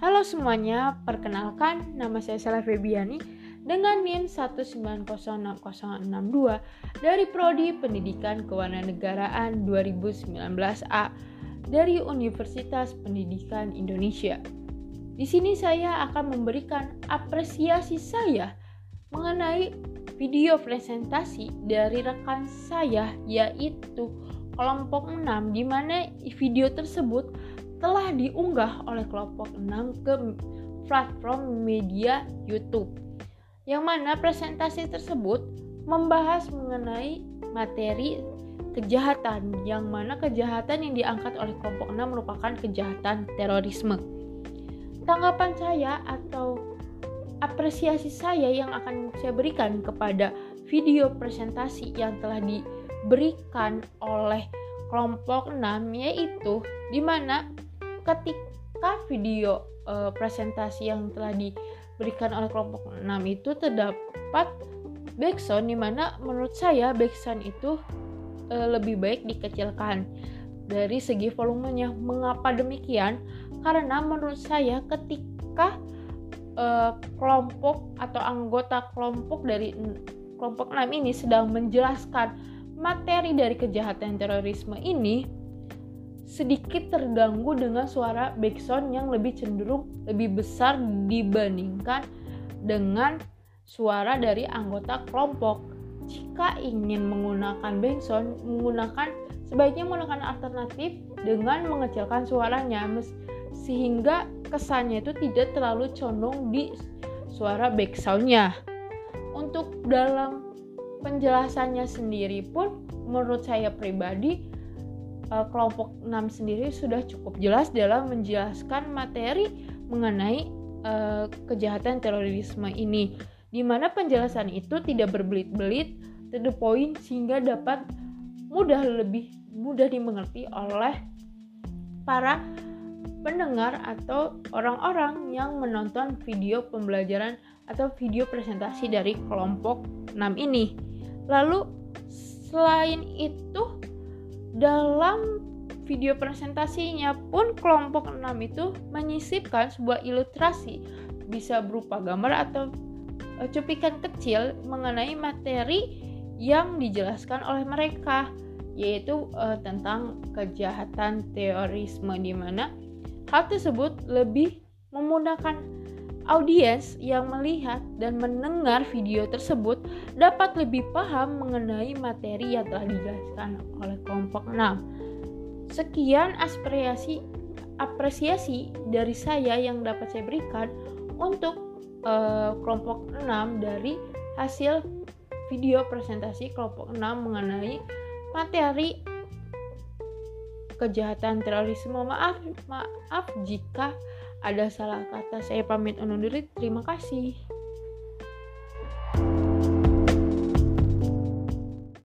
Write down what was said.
Halo semuanya, perkenalkan nama saya Salah Febiani dengan NIM 1906062 dari Prodi Pendidikan Kewarganegaraan 2019A dari Universitas Pendidikan Indonesia. Di sini saya akan memberikan apresiasi saya mengenai video presentasi dari rekan saya yaitu kelompok 6 di mana video tersebut telah diunggah oleh kelompok 6 ke platform media YouTube. Yang mana presentasi tersebut membahas mengenai materi kejahatan yang mana kejahatan yang diangkat oleh kelompok 6 merupakan kejahatan terorisme. Tanggapan saya atau apresiasi saya yang akan saya berikan kepada video presentasi yang telah diberikan oleh kelompok 6 yaitu di mana ketika video uh, presentasi yang telah diberikan oleh kelompok 6 itu terdapat backsound di mana menurut saya backsound itu uh, lebih baik dikecilkan dari segi volumenya. Mengapa demikian? Karena menurut saya ketika uh, kelompok atau anggota kelompok dari kelompok 6 ini sedang menjelaskan materi dari kejahatan terorisme ini sedikit terganggu dengan suara backsound yang lebih cenderung lebih besar dibandingkan dengan suara dari anggota kelompok. Jika ingin menggunakan backsound, menggunakan sebaiknya menggunakan alternatif dengan mengecilkan suaranya sehingga kesannya itu tidak terlalu condong di suara backsoundnya. Untuk dalam penjelasannya sendiri pun menurut saya pribadi uh, kelompok 6 sendiri sudah cukup jelas dalam menjelaskan materi mengenai uh, kejahatan terorisme ini di mana penjelasan itu tidak berbelit-belit to the point sehingga dapat mudah lebih mudah dimengerti oleh para pendengar atau orang-orang yang menonton video pembelajaran atau video presentasi dari kelompok 6 ini. Lalu selain itu dalam video presentasinya pun kelompok 6 itu menyisipkan sebuah ilustrasi. Bisa berupa gambar atau e, cuplikan kecil mengenai materi yang dijelaskan oleh mereka yaitu uh, tentang kejahatan terorisme di mana hal tersebut lebih memudahkan audiens yang melihat dan mendengar video tersebut dapat lebih paham mengenai materi yang telah dijelaskan oleh kelompok 6. Sekian apresiasi apresiasi dari saya yang dapat saya berikan untuk uh, kelompok 6 dari hasil video presentasi kelompok 6 mengenai materi kejahatan terorisme. Maaf, maaf jika ada salah kata saya pamit undur diri. Terima kasih.